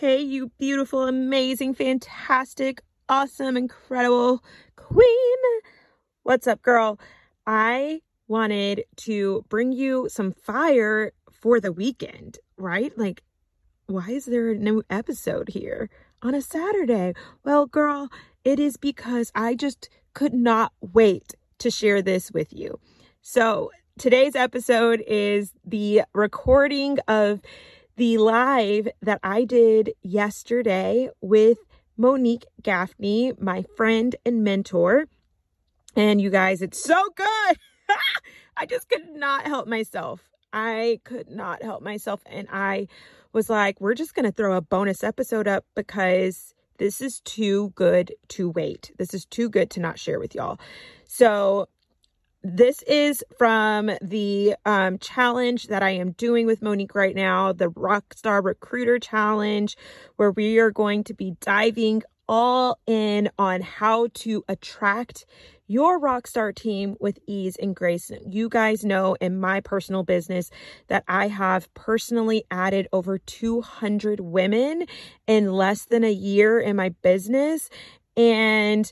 Hey, you beautiful, amazing, fantastic, awesome, incredible queen. What's up, girl? I wanted to bring you some fire for the weekend, right? Like, why is there a new episode here on a Saturday? Well, girl, it is because I just could not wait to share this with you. So, today's episode is the recording of the live that I did yesterday with Monique Gaffney, my friend and mentor. And you guys, it's so good. I just could not help myself. I could not help myself. And I was like, we're just going to throw a bonus episode up because this is too good to wait. This is too good to not share with y'all. So this is from the um, challenge that I am doing with Monique right now, the Rockstar Recruiter Challenge, where we are going to be diving all in on how to attract your rockstar team with ease and grace. You guys know in my personal business that I have personally added over 200 women in less than a year in my business. And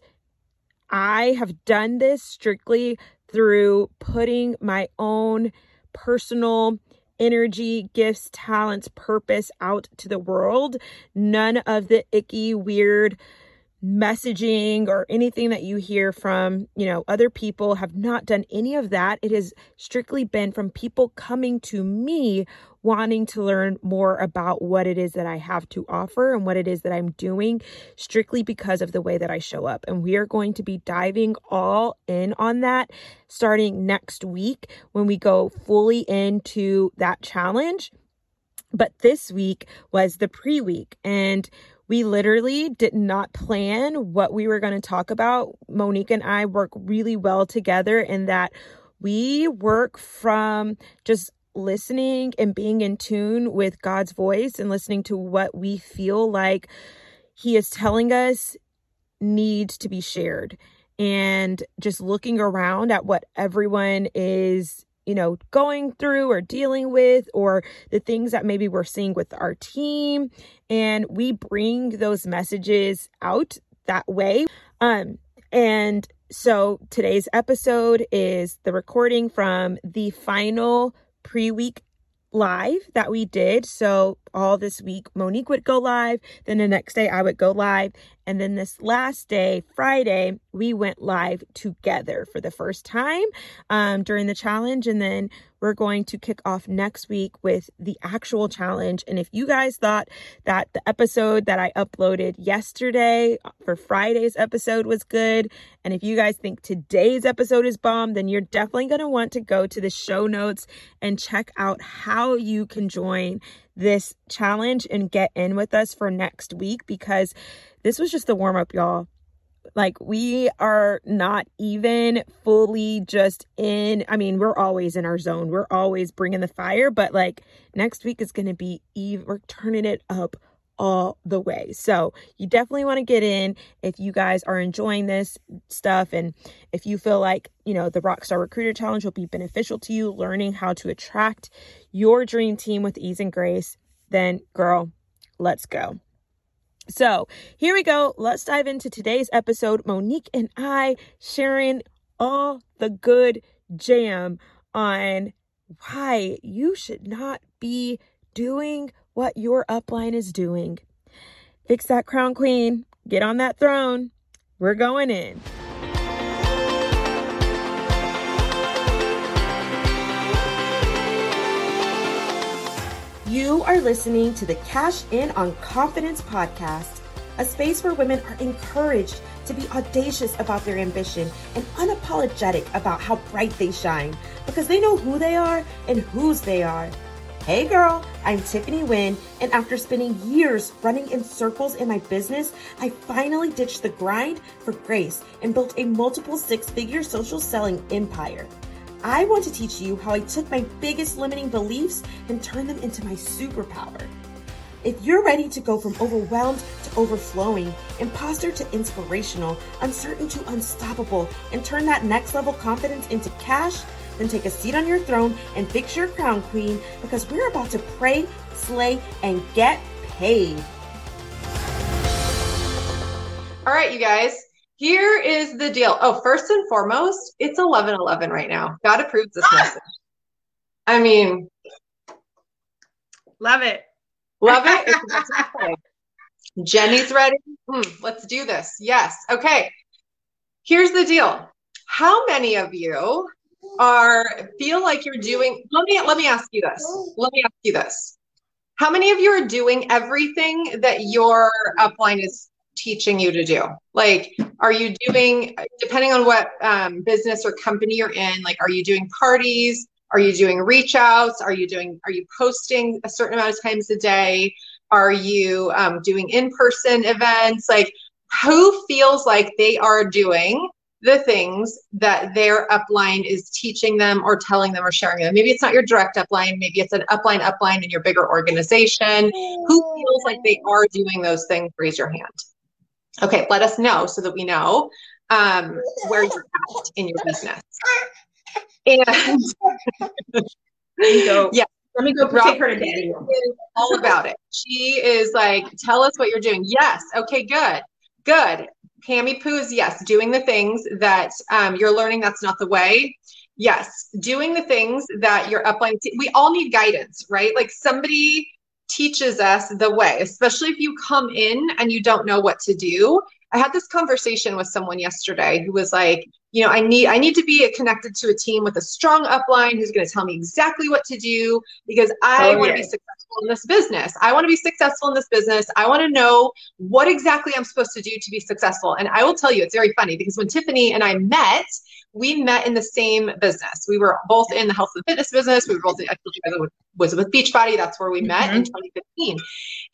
I have done this strictly through putting my own personal energy, gifts, talents, purpose out to the world. None of the icky, weird, messaging or anything that you hear from, you know, other people have not done any of that. It has strictly been from people coming to me wanting to learn more about what it is that I have to offer and what it is that I'm doing strictly because of the way that I show up. And we are going to be diving all in on that starting next week when we go fully into that challenge. But this week was the pre week and we literally did not plan what we were going to talk about. Monique and I work really well together in that we work from just listening and being in tune with God's voice and listening to what we feel like He is telling us needs to be shared. And just looking around at what everyone is you know, going through or dealing with, or the things that maybe we're seeing with our team. And we bring those messages out that way. Um, and so today's episode is the recording from the final pre week live that we did. So all this week, Monique would go live. Then the next day, I would go live. And then this last day, Friday, we went live together for the first time um, during the challenge. And then we're going to kick off next week with the actual challenge. And if you guys thought that the episode that I uploaded yesterday for Friday's episode was good, and if you guys think today's episode is bomb, then you're definitely going to want to go to the show notes and check out how you can join this challenge and get in with us for next week because this was just the warm up, y'all. Like, we are not even fully just in. I mean, we're always in our zone, we're always bringing the fire, but like next week is going to be, even, we're turning it up all the way. So you definitely want to get in if you guys are enjoying this stuff and if you feel like, you know, the Rockstar Recruiter Challenge will be beneficial to you, learning how to attract your dream team with ease and grace, then girl, let's go. So here we go. Let's dive into today's episode. Monique and I sharing all the good jam on why you should not be doing what your upline is doing. Fix that crown queen, get on that throne. We're going in. You are listening to the Cash In on Confidence podcast, a space where women are encouraged to be audacious about their ambition and unapologetic about how bright they shine because they know who they are and whose they are. Hey girl, I'm Tiffany Wynn, and after spending years running in circles in my business, I finally ditched the grind for grace and built a multiple six figure social selling empire. I want to teach you how I took my biggest limiting beliefs and turned them into my superpower. If you're ready to go from overwhelmed to overflowing, imposter to inspirational, uncertain to unstoppable, and turn that next level confidence into cash, then take a seat on your throne and fix your crown, queen, because we're about to pray, slay, and get paid. All right, you guys. Here is the deal. Oh, first and foremost, it's 11 11 right now. God approves this message. I mean, love it. Love it. Jenny's ready. Mm, let's do this. Yes. Okay. Here's the deal. How many of you are feel like you're doing let me let me ask you this. Let me ask you this. How many of you are doing everything that your upline is teaching you to do? Like, are you doing, depending on what um, business or company you're in, like, are you doing parties? Are you doing reach outs? Are you doing, are you posting a certain amount of times a day? Are you um, doing in person events? Like, who feels like they are doing the things that their upline is teaching them or telling them or sharing them. Maybe it's not your direct upline, maybe it's an upline upline in your bigger organization. Who feels like they are doing those things? Raise your hand. Okay, let us know so that we know um, where you're at in your business. And go. yeah, let me go take her to daddy. All about it. She is like, tell us what you're doing. Yes. Okay. Good. Good. Pammy Poo is yes, doing the things that um, you're learning. That's not the way. Yes, doing the things that your upline. We all need guidance, right? Like somebody teaches us the way, especially if you come in and you don't know what to do. I had this conversation with someone yesterday who was like, you know, I need I need to be connected to a team with a strong upline who's going to tell me exactly what to do because I oh, want to yeah. be successful in this business. I want to be successful in this business. I want to know what exactly I'm supposed to do to be successful. And I will tell you, it's very funny because when Tiffany and I met, we met in the same business. We were both in the health and fitness business. We were both, I told you guys, was with Beachbody. That's where we met mm-hmm. in 2015.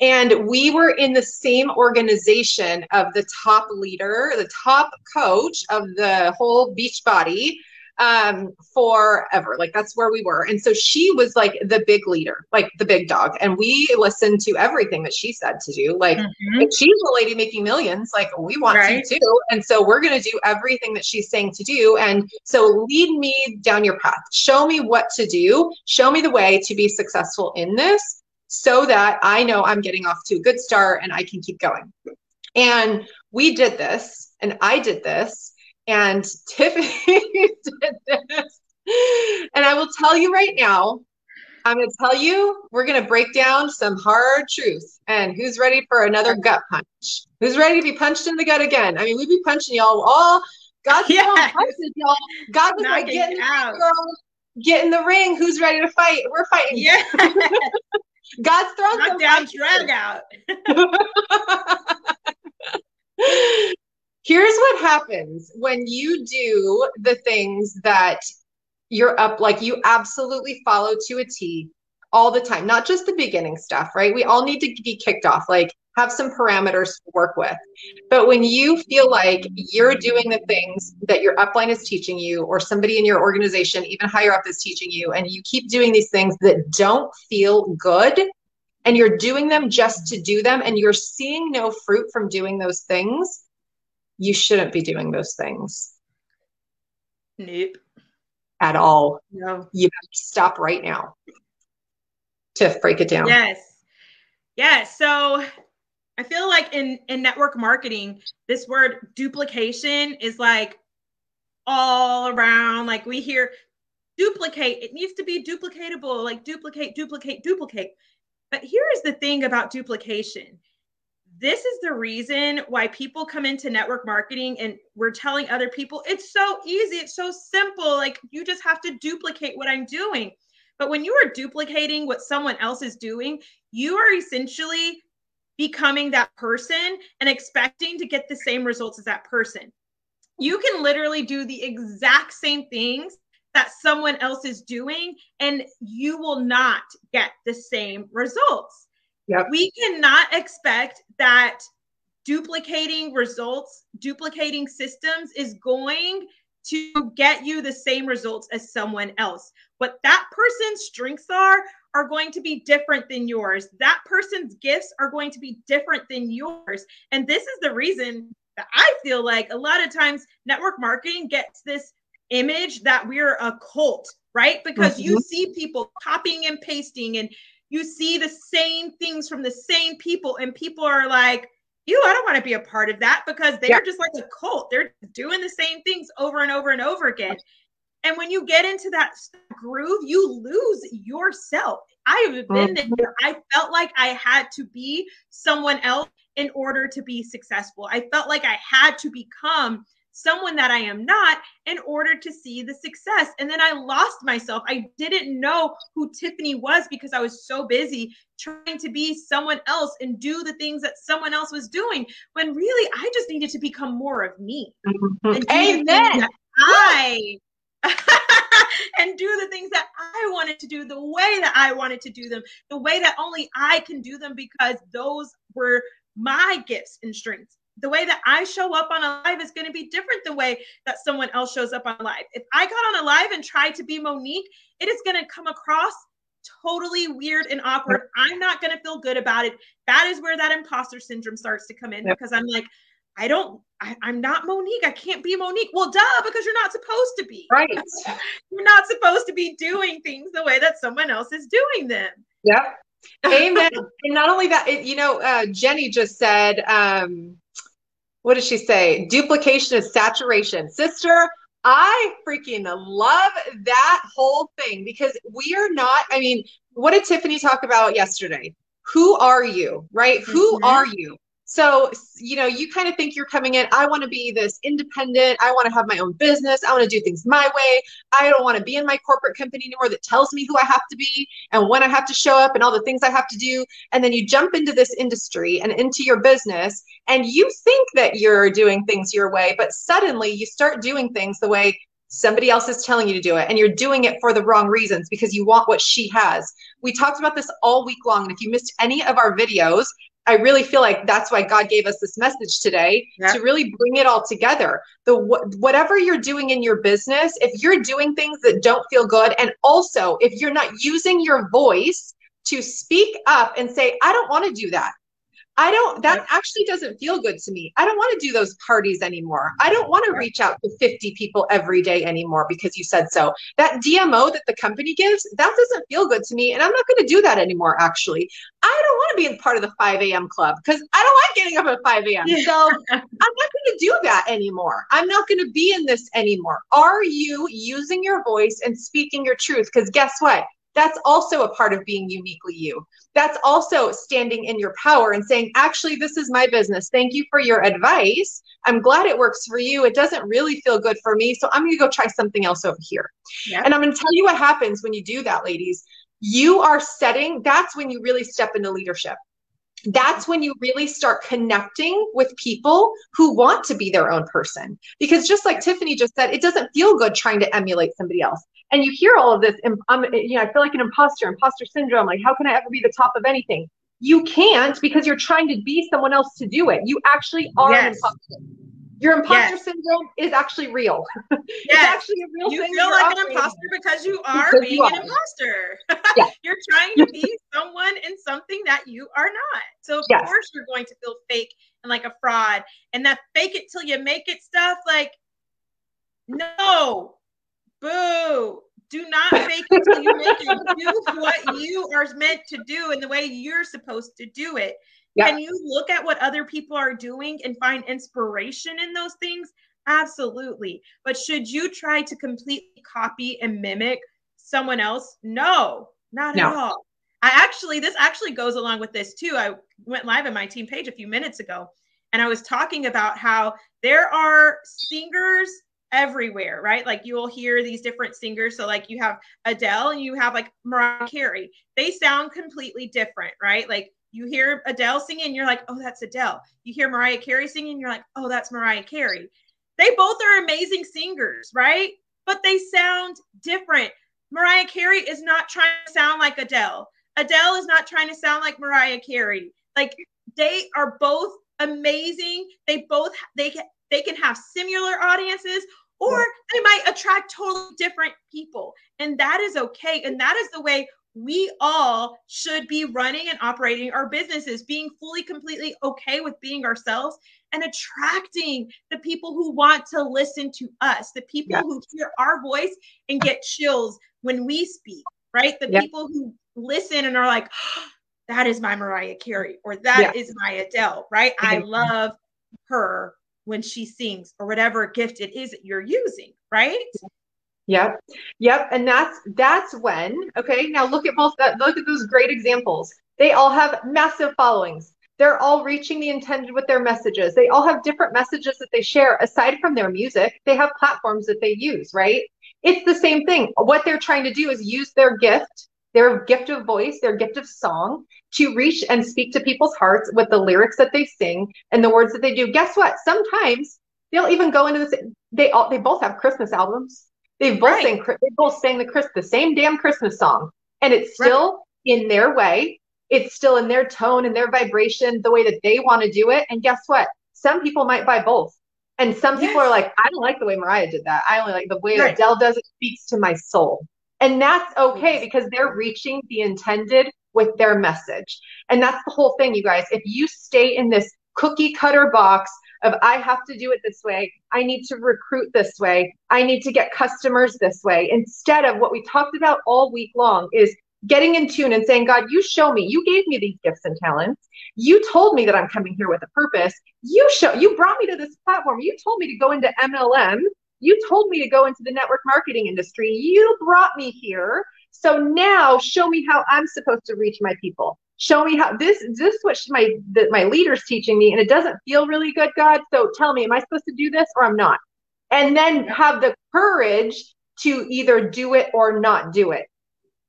And we were in the same organization of the top leader, the top coach of the whole Beachbody um, forever. Like that's where we were. And so she was like the big leader, like the big dog. And we listened to everything that she said to do. Like mm-hmm. she's a lady making millions, like we want right. to too. And so we're going to do everything that she's saying to do. And so lead me down your path. Show me what to do. Show me the way to be successful in this so that I know I'm getting off to a good start and I can keep going. And we did this and I did this and Tiffany did this. And I will tell you right now, I'm going to tell you, we're going to break down some hard truth. And who's ready for another gut punch? Who's ready to be punched in the gut again? I mean, we'd be punching y'all all. God's yes. punches, y'all. God was like, get in the ring, girl. Get in the ring. Who's ready to fight? We're fighting. Yeah. God's throwing Knock down, drag out. here's what happens when you do the things that you're up like you absolutely follow to a T all the time, not just the beginning stuff, right? We all need to be kicked off, like have some parameters to work with. But when you feel like you're doing the things that your upline is teaching you, or somebody in your organization, even higher up, is teaching you, and you keep doing these things that don't feel good, and you're doing them just to do them, and you're seeing no fruit from doing those things, you shouldn't be doing those things. Nope. At all. No. You have to stop right now to break it down. Yes. Yeah. So I feel like in in network marketing, this word duplication is like all around. Like we hear duplicate, it needs to be duplicatable, like duplicate, duplicate, duplicate. But here is the thing about duplication this is the reason why people come into network marketing and we're telling other people it's so easy, it's so simple. Like you just have to duplicate what I'm doing. But when you are duplicating what someone else is doing, you are essentially becoming that person and expecting to get the same results as that person. You can literally do the exact same things that someone else is doing, and you will not get the same results. Yep. We cannot expect that duplicating results, duplicating systems is going to get you the same results as someone else. What that person's strengths are are going to be different than yours. That person's gifts are going to be different than yours. And this is the reason that I feel like a lot of times network marketing gets this image that we're a cult, right? Because mm-hmm. you see people copying and pasting and you see the same things from the same people and people are like you, I don't want to be a part of that because they're yeah. just like a cult. They're doing the same things over and over and over again. And when you get into that groove, you lose yourself. I have been mm-hmm. there. I felt like I had to be someone else in order to be successful. I felt like I had to become someone that I am not in order to see the success. And then I lost myself. I didn't know who Tiffany was because I was so busy trying to be someone else and do the things that someone else was doing when really I just needed to become more of me. Mm-hmm. Amen. I and do the things that I wanted to do the way that I wanted to do them, the way that only I can do them because those were my gifts and strengths. The way that I show up on a live is going to be different the way that someone else shows up on a live. If I got on a live and tried to be Monique, it is going to come across totally weird and awkward. I'm not going to feel good about it. That is where that imposter syndrome starts to come in yep. because I'm like, I don't, I, am not Monique. I can't be Monique. Well, duh, because you're not supposed to be. Right. you're not supposed to be doing things the way that someone else is doing them. Yeah. Amen. and not only that, it, you know, uh, Jenny just said, um, what did she say? Duplication is saturation. Sister, I freaking love that whole thing because we are not, I mean, what did Tiffany talk about yesterday? Who are you, right? Mm-hmm. Who are you? So, you know, you kind of think you're coming in, I want to be this independent. I want to have my own business. I want to do things my way. I don't want to be in my corporate company anymore that tells me who I have to be and when I have to show up and all the things I have to do. And then you jump into this industry and into your business and you think that you're doing things your way, but suddenly you start doing things the way somebody else is telling you to do it and you're doing it for the wrong reasons because you want what she has. We talked about this all week long. And if you missed any of our videos, I really feel like that's why God gave us this message today yeah. to really bring it all together. The whatever you're doing in your business, if you're doing things that don't feel good and also if you're not using your voice to speak up and say I don't want to do that. I don't, that actually doesn't feel good to me. I don't want to do those parties anymore. I don't want to reach out to 50 people every day anymore because you said so. That DMO that the company gives, that doesn't feel good to me. And I'm not going to do that anymore, actually. I don't want to be in part of the 5 a.m. club because I don't like getting up at 5 a.m. So I'm not going to do that anymore. I'm not going to be in this anymore. Are you using your voice and speaking your truth? Because guess what? That's also a part of being uniquely you. That's also standing in your power and saying, actually, this is my business. Thank you for your advice. I'm glad it works for you. It doesn't really feel good for me. So I'm going to go try something else over here. Yeah. And I'm going to tell you what happens when you do that, ladies. You are setting, that's when you really step into leadership that's when you really start connecting with people who want to be their own person. Because just like Tiffany just said, it doesn't feel good trying to emulate somebody else and you hear all of this and I'm, um, you know, I feel like an imposter, imposter syndrome. Like, how can I ever be the top of anything? You can't because you're trying to be someone else to do it. You actually are yes. an imposter. Your imposter yes. syndrome is actually real. Yes. it's actually a real you thing. You feel like an imposter because you are because being you are. an imposter. You're trying to be someone in something that you are not. So of yes. course you're going to feel fake and like a fraud. And that fake it till you make it stuff, like, no, Boo. Do not fake it till you make it. Do what you are meant to do and the way you're supposed to do it. Yep. Can you look at what other people are doing and find inspiration in those things? Absolutely. But should you try to completely copy and mimic someone else? No, not no. at all. I actually, this actually goes along with this too. I went live on my team page a few minutes ago and I was talking about how there are singers everywhere, right? Like you will hear these different singers. So like you have Adele and you have like Mariah Carey. They sound completely different, right? Like you hear Adele singing, you're like, oh, that's Adele. You hear Mariah Carey singing, you're like, oh, that's Mariah Carey. They both are amazing singers, right? But they sound different. Mariah Carey is not trying to sound like Adele. Adele is not trying to sound like Mariah Carey. Like they are both amazing. They both they can they can have similar audiences or they might attract totally different people. And that is okay. And that is the way we all should be running and operating our businesses, being fully, completely okay with being ourselves and attracting the people who want to listen to us, the people who hear our voice and get chills when we speak, right? The people who listen and are like, oh, that is my Mariah Carey or that is my Adele, right? I love her when she sings or whatever gift it is that you're using, right? Yep. Yep. And that's that's when, okay, now look at both that look at those great examples. They all have massive followings. They're all reaching the intended with their messages. They all have different messages that they share aside from their music. They have platforms that they use, right? It's the same thing. What they're trying to do is use their gift, their gift of voice, their gift of song to reach and speak to people's hearts with the lyrics that they sing and the words that they do. Guess what? Sometimes they'll even go into this. They all they both have Christmas albums. They both right. sang they both sang the Chris the same damn Christmas song, and it's still right. in their way. It's still in their tone and their vibration, the way that they want to do it. And guess what? Some people might buy both. And some yes. people are like, I don't like the way Mariah did that. I only like the way right. Adele does it speaks to my soul. And that's okay because they're reaching the intended with their message. And that's the whole thing, you guys. If you stay in this cookie cutter box of I have to do it this way, I need to recruit this way, I need to get customers this way, instead of what we talked about all week long is getting in tune and saying, God, you show me, you gave me these gifts and talents. You told me that I'm coming here with a purpose. You show you brought me to this platform. You told me to go into MLM you told me to go into the network marketing industry. You brought me here. So now show me how I'm supposed to reach my people. Show me how this this is what my the, my leader's teaching me, and it doesn't feel really good, God. So tell me, am I supposed to do this or I'm not? And then have the courage to either do it or not do it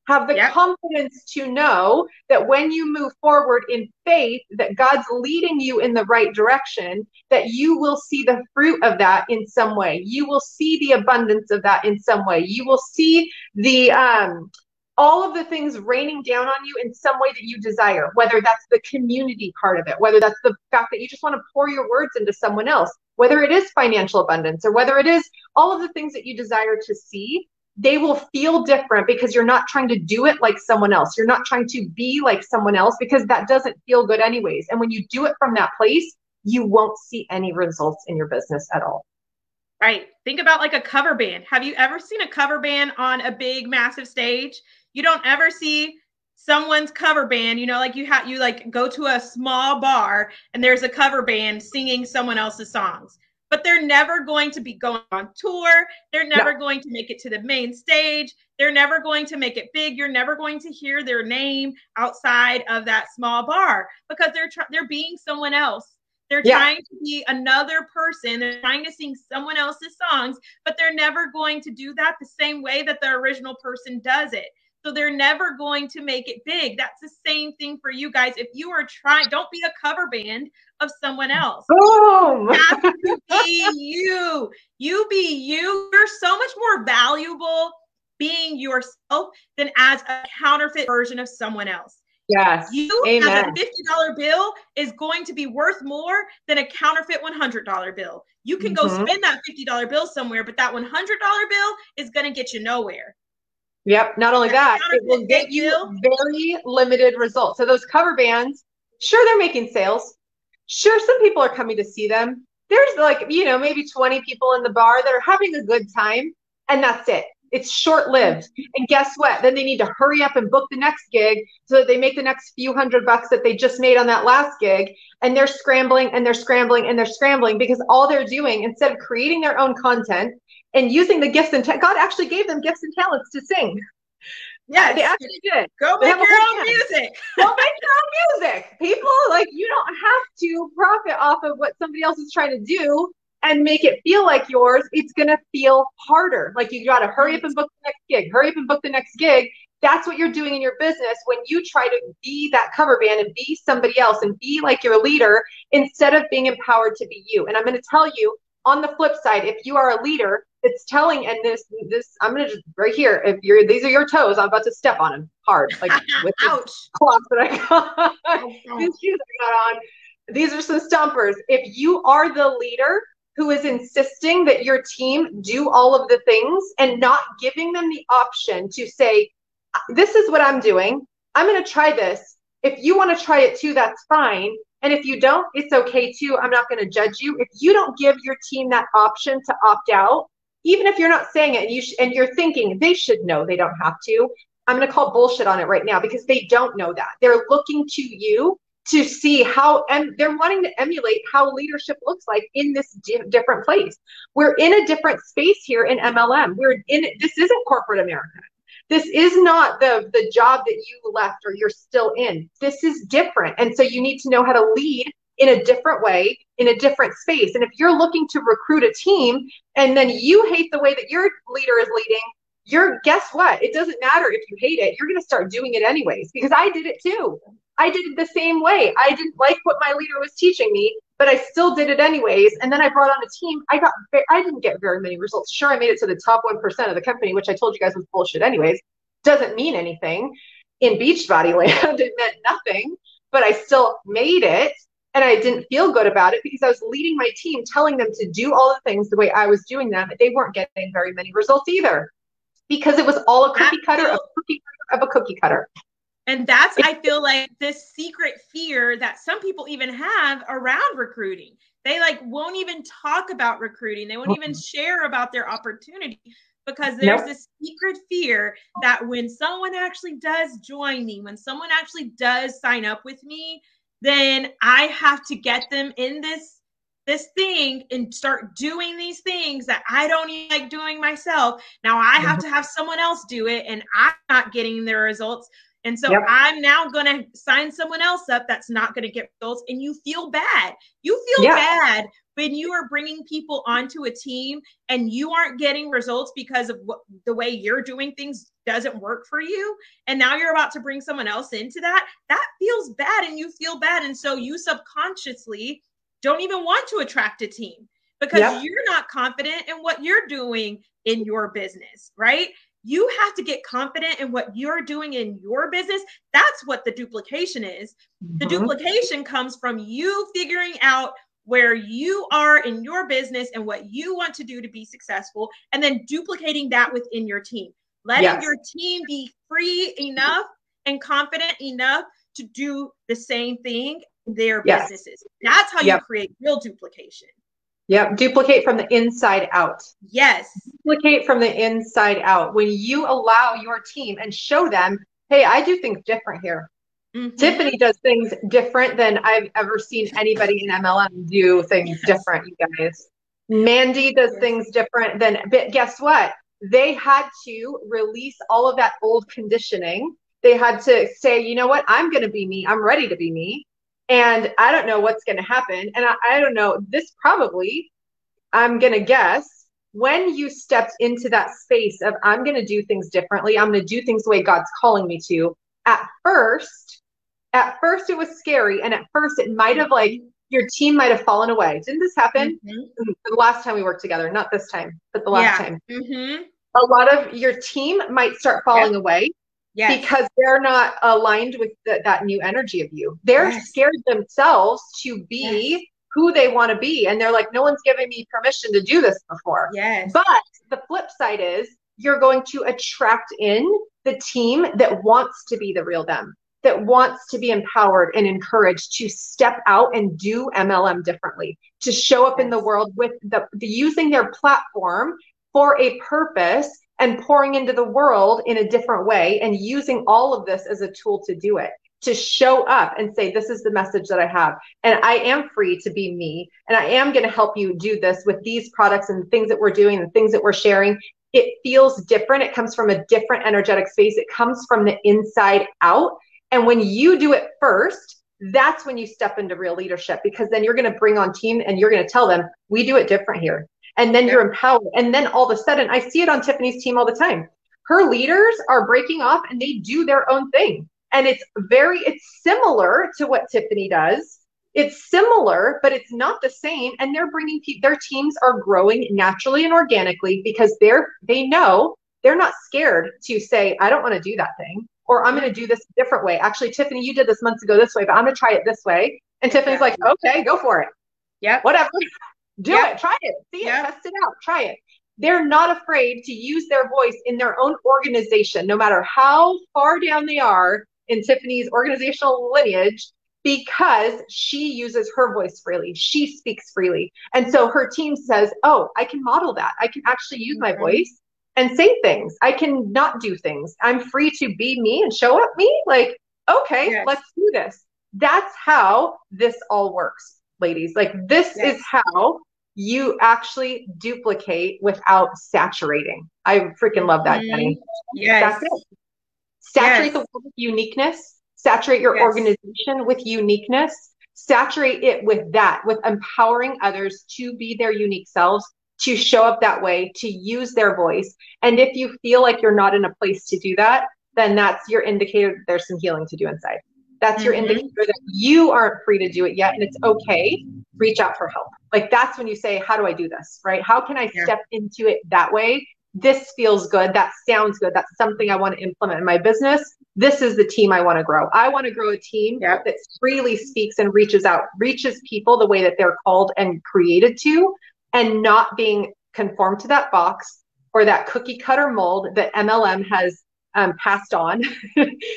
have the yep. confidence to know that when you move forward in faith that god's leading you in the right direction that you will see the fruit of that in some way you will see the abundance of that in some way you will see the um all of the things raining down on you in some way that you desire whether that's the community part of it whether that's the fact that you just want to pour your words into someone else whether it is financial abundance or whether it is all of the things that you desire to see they will feel different because you're not trying to do it like someone else. You're not trying to be like someone else because that doesn't feel good, anyways. And when you do it from that place, you won't see any results in your business at all. Right. Think about like a cover band. Have you ever seen a cover band on a big, massive stage? You don't ever see someone's cover band you know like you have you like go to a small bar and there's a cover band singing someone else's songs but they're never going to be going on tour. They're never no. going to make it to the main stage. They're never going to make it big. You're never going to hear their name outside of that small bar because they're tr- they're being someone else. They're yeah. trying to be another person. They're trying to sing someone else's songs, but they're never going to do that the same way that the original person does it. So they're never going to make it big. That's the same thing for you guys. If you are trying, don't be a cover band of someone else. Boom! You be you. You be you. You're so much more valuable being yourself than as a counterfeit version of someone else. Yes. You Amen. as a $50 bill is going to be worth more than a counterfeit $100 bill. You can mm-hmm. go spend that $50 bill somewhere, but that $100 bill is going to get you nowhere. Yep. Not only that, it will get you very limited results. So those cover bands, sure, they're making sales. Sure, some people are coming to see them. There's like, you know, maybe 20 people in the bar that are having a good time, and that's it. It's short lived. And guess what? Then they need to hurry up and book the next gig so that they make the next few hundred bucks that they just made on that last gig. And they're scrambling and they're scrambling and they're scrambling because all they're doing, instead of creating their own content, and using the gifts and ta- God actually gave them gifts and talents to sing. Yeah, they actually did. Go make your own music. Go make your own music. People like you don't have to profit off of what somebody else is trying to do and make it feel like yours. It's gonna feel harder. Like you gotta hurry up and book the next gig. Hurry up and book the next gig. That's what you're doing in your business when you try to be that cover band and be somebody else and be like your leader instead of being empowered to be you. And I'm going to tell you on the flip side, if you are a leader, it's telling and this this i'm gonna just right here if you're these are your toes i'm about to step on them hard like with Ouch. cloth that i got. Oh, these shoes i got on. These are some stumpers. If you are the leader who is insisting that your team do all of the things and not giving them the option to say this is what i'm doing. I'm going to try this. If you want to try it too that's fine. And if you don't, it's okay too. I'm not going to judge you. If you don't give your team that option to opt out, even if you're not saying it and you sh- and you're thinking they should know they don't have to I'm going to call bullshit on it right now because they don't know that. They're looking to you to see how and they're wanting to emulate how leadership looks like in this di- different place. We're in a different space here in MLM. We're in this isn't corporate America. This is not the the job that you left or you're still in. This is different. And so you need to know how to lead in a different way, in a different space. And if you're looking to recruit a team and then you hate the way that your leader is leading, you're guess what? It doesn't matter if you hate it. You're going to start doing it anyways because I did it too. I did it the same way. I didn't like what my leader was teaching me, but I still did it anyways. And then I brought on a team. I got I didn't get very many results. Sure, I made it to the top 1% of the company, which I told you guys was bullshit anyways. Doesn't mean anything. In Beachbody land, it meant nothing, but I still made it and I didn't feel good about it because I was leading my team, telling them to do all the things the way I was doing them. They weren't getting very many results either because it was all a cookie cutter of, cookie cutter of a cookie cutter. And that's, I feel like, this secret fear that some people even have around recruiting. They like won't even talk about recruiting. They won't even mm-hmm. share about their opportunity because there's nope. this secret fear that when someone actually does join me, when someone actually does sign up with me, then I have to get them in this this thing and start doing these things that I don't even like doing myself. Now I have to have someone else do it and I'm not getting the results. And so yep. I'm now going to sign someone else up that's not going to get results. And you feel bad. You feel yeah. bad when you are bringing people onto a team and you aren't getting results because of what, the way you're doing things doesn't work for you. And now you're about to bring someone else into that. That feels bad and you feel bad. And so you subconsciously don't even want to attract a team because yep. you're not confident in what you're doing in your business, right? You have to get confident in what you're doing in your business. That's what the duplication is. Mm-hmm. The duplication comes from you figuring out where you are in your business and what you want to do to be successful, and then duplicating that within your team. Letting yes. your team be free enough and confident enough to do the same thing in their yes. businesses. That's how yep. you create real duplication. Yep, duplicate from the inside out. Yes. Duplicate from the inside out. When you allow your team and show them, hey, I do things different here. Mm-hmm. Tiffany does things different than I've ever seen anybody in MLM do things different, you guys. Mandy does things different than, but guess what? They had to release all of that old conditioning. They had to say, you know what? I'm going to be me. I'm ready to be me and I don't know what's going to happen. And I, I don't know, this probably, I'm going to guess, when you stepped into that space of, I'm going to do things differently, I'm going to do things the way God's calling me to, at first, at first it was scary. And at first it might have like, your team might have fallen away. Didn't this happen mm-hmm. the last time we worked together? Not this time, but the last yeah. time. Mm-hmm. A lot of your team might start falling away Yes. Because they're not aligned with the, that new energy of you. They're yes. scared themselves to be yes. who they want to be. And they're like, no one's giving me permission to do this before. Yes. But the flip side is you're going to attract in the team that wants to be the real them, that wants to be empowered and encouraged to step out and do MLM differently, to show up yes. in the world with the, the using their platform for a purpose and pouring into the world in a different way and using all of this as a tool to do it to show up and say this is the message that i have. And i am free to be me. And i am going to help you do this with these products and things that we're doing and things that we're sharing. It feels different. It comes from a different energetic space. It comes from the inside out. And when you do it first that's when you step into real leadership because then you're going to bring on team and you're going to tell them we do it different here and then yeah. you're empowered. And then all of a sudden, I see it on Tiffany's team all the time. Her leaders are breaking off and they do their own thing. And it's very, it's similar to what Tiffany does. It's similar, but it's not the same. And they're bringing their teams are growing naturally and organically because they're, they know they're not scared to say, I don't want to do that thing or I'm going to do this a different way. Actually, Tiffany, you did this months ago this way, but I'm going to try it this way. And Tiffany's yeah. like, okay, go for it. Yeah. Whatever. Do yep. it. Try it. See yep. it. Test it out. Try it. They're not afraid to use their voice in their own organization, no matter how far down they are in Tiffany's organizational lineage, because she uses her voice freely. She speaks freely. And so her team says, Oh, I can model that. I can actually use my mm-hmm. voice and say things. I can not do things. I'm free to be me and show up me. Like, okay, yes. let's do this. That's how this all works, ladies. Like, this yes. is how you actually duplicate without saturating. I freaking love that, Jenny. Mm-hmm. Yes. Saturate yes. the world with uniqueness. Saturate your yes. organization with uniqueness. Saturate it with that, with empowering others to be their unique selves, to show up that way, to use their voice. And if you feel like you're not in a place to do that, then that's your indicator that there's some healing to do inside. That's mm-hmm. your indicator that you aren't free to do it yet. And it's okay. Reach out for help. Like that's when you say, How do I do this? Right? How can I yeah. step into it that way? This feels good. That sounds good. That's something I want to implement in my business. This is the team I want to grow. I want to grow a team that freely speaks and reaches out, reaches people the way that they're called and created to, and not being conformed to that box or that cookie cutter mold that MLM has um, passed on.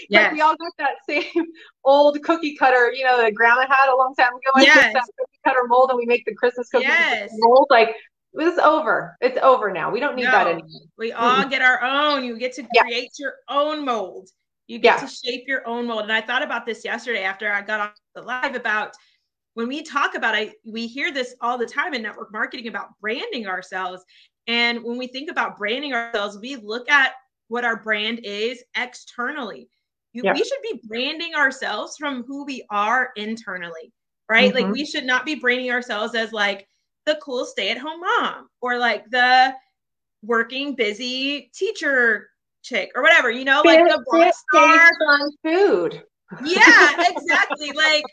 Yeah, like we all got that same old cookie cutter, you know, that grandma had a long time ago. Yes. that cookie cutter mold and we make the Christmas cookies yes. mold. Like it's over. It's over now. We don't need no, that anymore. We all mm-hmm. get our own. You get to create yeah. your own mold. You get yeah. to shape your own mold. And I thought about this yesterday after I got off the live about when we talk about it, we hear this all the time in network marketing about branding ourselves. And when we think about branding ourselves, we look at what our brand is externally. You, yep. We should be branding ourselves from who we are internally, right? Mm-hmm. Like we should not be branding ourselves as like the cool stay at home mom or like the working busy teacher chick or whatever, you know, like the rock star food. Yeah, exactly. like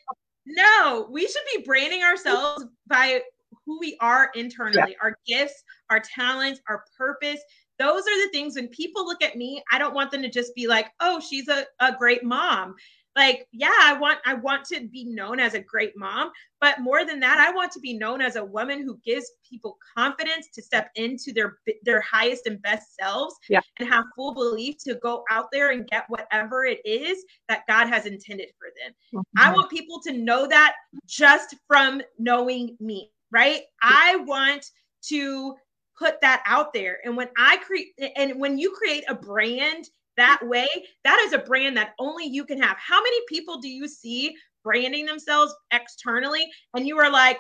no, we should be branding ourselves by who we are internally, yeah. our gifts, our talents, our purpose. Those are the things when people look at me, I don't want them to just be like, oh, she's a, a great mom like yeah i want i want to be known as a great mom but more than that i want to be known as a woman who gives people confidence to step into their their highest and best selves yeah. and have full belief to go out there and get whatever it is that god has intended for them mm-hmm. i want people to know that just from knowing me right i want to put that out there and when i create and when you create a brand that way, that is a brand that only you can have. How many people do you see branding themselves externally and you are like,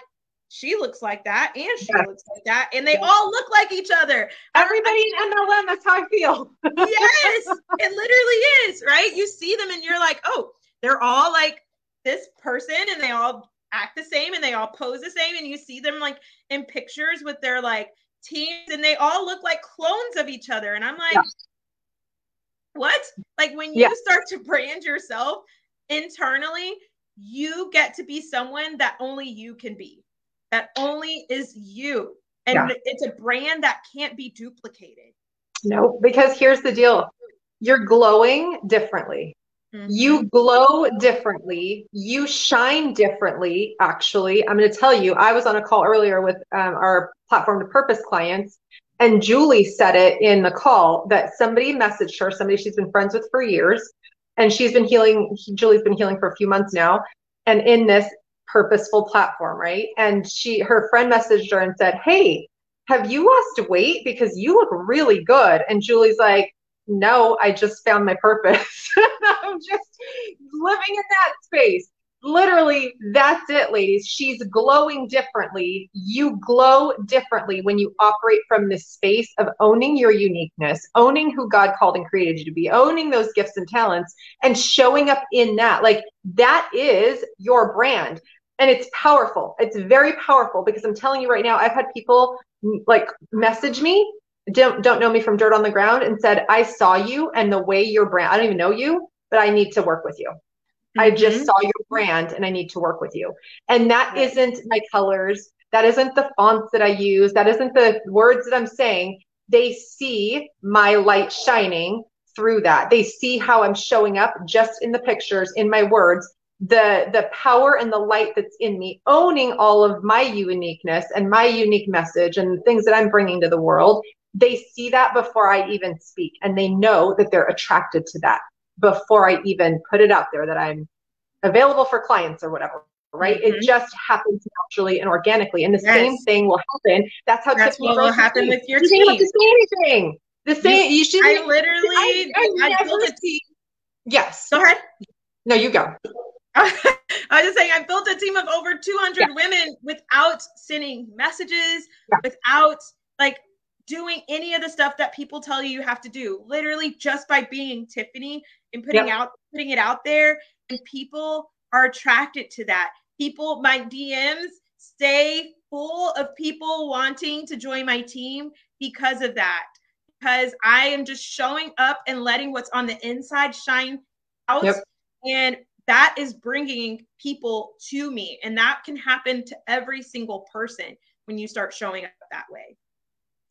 she looks like that and she yeah. looks like that and they yeah. all look like each other everybody in mlm that's how i feel yes it literally is right you see them and you're like oh they're all like this person and they all act the same and they all pose the same and you see them like in pictures with their like teams and they all look like clones of each other and i'm like yeah what? Like when you yeah. start to brand yourself internally, you get to be someone that only you can be, that only is you. And yeah. it's a brand that can't be duplicated. No, because here's the deal you're glowing differently. Mm-hmm. You glow differently. You shine differently. Actually, I'm going to tell you, I was on a call earlier with um, our platform to purpose clients, and Julie said it in the call that somebody messaged her, somebody she's been friends with for years, and she's been healing. Julie's been healing for a few months now, and in this purposeful platform, right? And she, her friend messaged her and said, "Hey, have you lost weight because you look really good?" And Julie's like, "No, I just found my purpose. I'm just living in that space." literally that's it ladies. She's glowing differently. You glow differently when you operate from this space of owning your uniqueness owning who god called and created you to be owning those gifts and talents and showing up in that. Like that is your brand. And it's powerful. It's very powerful because i'm telling you right now i've had people like message me don't don't know me from dirt on the ground and said i saw you and the way your brand i don't even know you but i need to work with you Mm-hmm. I just mm-hmm. saw your brand and I need to work with you. And that right. not my colors. That isn't the fonts that I use. That isn't the words that I'm saying. They see my light shining through that. They see how I'm showing up just in the pictures, in my words, the the power and the light that's in me, owning all of my uniqueness and my unique message and the things that I'm bringing to the world. They see that before I even speak and they know that they're attracted to that before I even put it out there that I'm available for clients or whatever. Right? Mm-hmm. It just happens naturally and organically, and the yes. same thing will happen. That's how that's what will happen with your team. You don't have say anything. The same. You, you should. I literally. I, I, I built a team. Yes. Go ahead. No, you go. I was just saying, I built a team of over 200 yeah. women without sending messages, yeah. without like doing any of the stuff that people tell you you have to do. Literally, just by being Tiffany and putting yeah. out, putting it out there, and people are attracted to that. People, my DMs stay full of people wanting to join my team because of that. Because I am just showing up and letting what's on the inside shine out. Yep. And that is bringing people to me. And that can happen to every single person when you start showing up that way.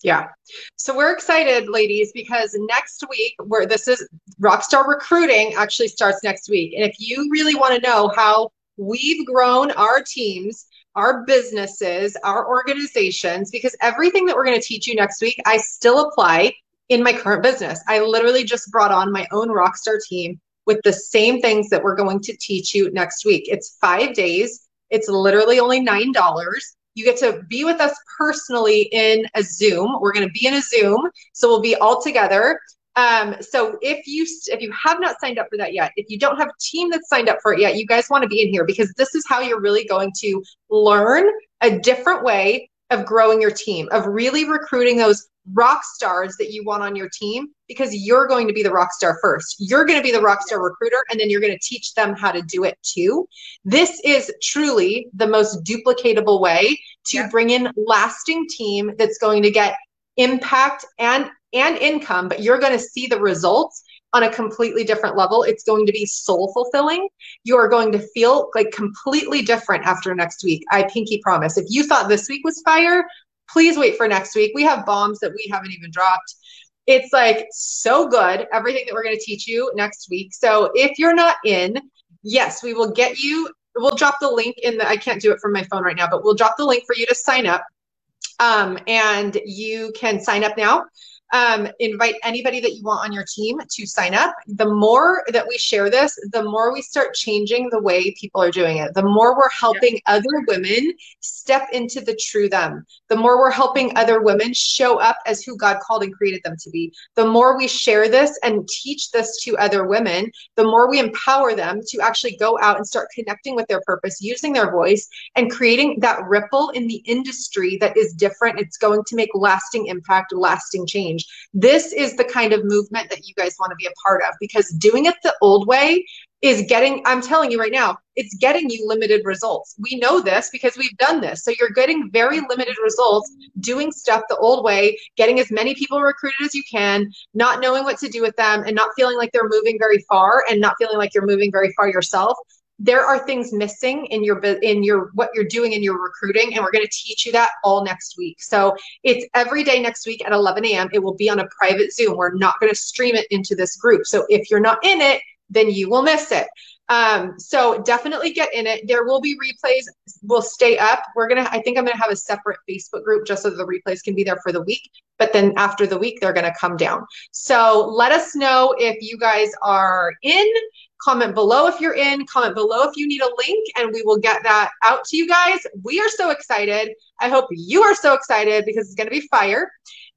Yeah. So we're excited, ladies, because next week, where this is Rockstar Recruiting actually starts next week. And if you really want to know how we've grown our teams, our businesses, our organizations, because everything that we're going to teach you next week, I still apply in my current business. I literally just brought on my own Rockstar team with the same things that we're going to teach you next week. It's five days, it's literally only $9. You get to be with us personally in a Zoom. We're going to be in a Zoom, so we'll be all together. Um, so if you if you have not signed up for that yet, if you don't have a team that's signed up for it yet, you guys want to be in here because this is how you're really going to learn a different way of growing your team, of really recruiting those rock stars that you want on your team because you're going to be the rock star first. You're going to be the rock star recruiter and then you're going to teach them how to do it too. This is truly the most duplicatable way to yeah. bring in lasting team that's going to get impact and and income, but you're going to see the results on a completely different level. It's going to be soul fulfilling. You are going to feel like completely different after next week. I pinky promise. If you thought this week was fire, please wait for next week. We have bombs that we haven't even dropped. It's like so good, everything that we're going to teach you next week. So if you're not in, yes, we will get you. We'll drop the link in the, I can't do it from my phone right now, but we'll drop the link for you to sign up. Um, and you can sign up now um, invite anybody that you want on your team to sign up. The more that we share this, the more we start changing the way people are doing it. The more we're helping other women step into the true them. The more we're helping other women show up as who God called and created them to be. The more we share this and teach this to other women, the more we empower them to actually go out and start connecting with their purpose, using their voice, and creating that ripple in the industry that is different. It's going to make lasting impact, lasting change change. This is the kind of movement that you guys want to be a part of because doing it the old way is getting, I'm telling you right now, it's getting you limited results. We know this because we've done this. So you're getting very limited results doing stuff the old way, getting as many people recruited as you can, not knowing what to do with them, and not feeling like they're moving very far and not feeling like you're moving very far yourself there are things missing in your in your what you're doing in your recruiting and we're going to teach you that all next week so it's every day next week at 11 a.m it will be on a private zoom we're not going to stream it into this group so if you're not in it then you will miss it um, so definitely get in it. There will be replays. Will stay up. We're gonna. I think I'm gonna have a separate Facebook group just so the replays can be there for the week. But then after the week, they're gonna come down. So let us know if you guys are in. Comment below if you're in. Comment below if you need a link, and we will get that out to you guys. We are so excited. I hope you are so excited because it's gonna be fire.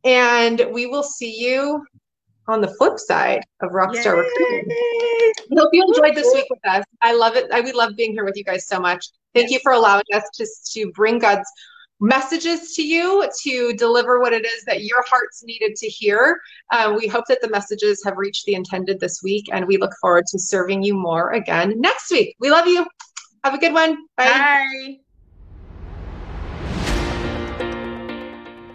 And we will see you on the flip side of Rockstar Recruiting. I hope you enjoyed this week with us. I love it. I we love being here with you guys so much. Thank you for allowing us to, to bring God's messages to you to deliver what it is that your hearts needed to hear. Uh, we hope that the messages have reached the intended this week, and we look forward to serving you more again next week. We love you. Have a good one. Bye. Bye.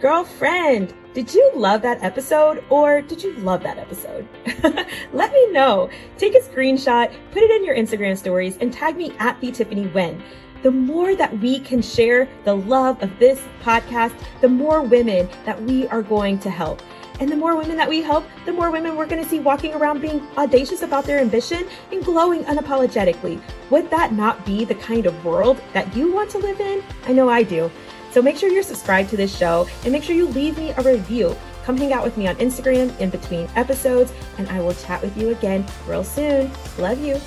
Girlfriend. Did you love that episode or did you love that episode? Let me know. Take a screenshot, put it in your Instagram stories, and tag me at the Tiffany Wen. The more that we can share the love of this podcast, the more women that we are going to help. And the more women that we help, the more women we're going to see walking around being audacious about their ambition and glowing unapologetically. Would that not be the kind of world that you want to live in? I know I do. So make sure you're subscribed to this show and make sure you leave me a review. Come hang out with me on Instagram in between episodes, and I will chat with you again real soon. Love you.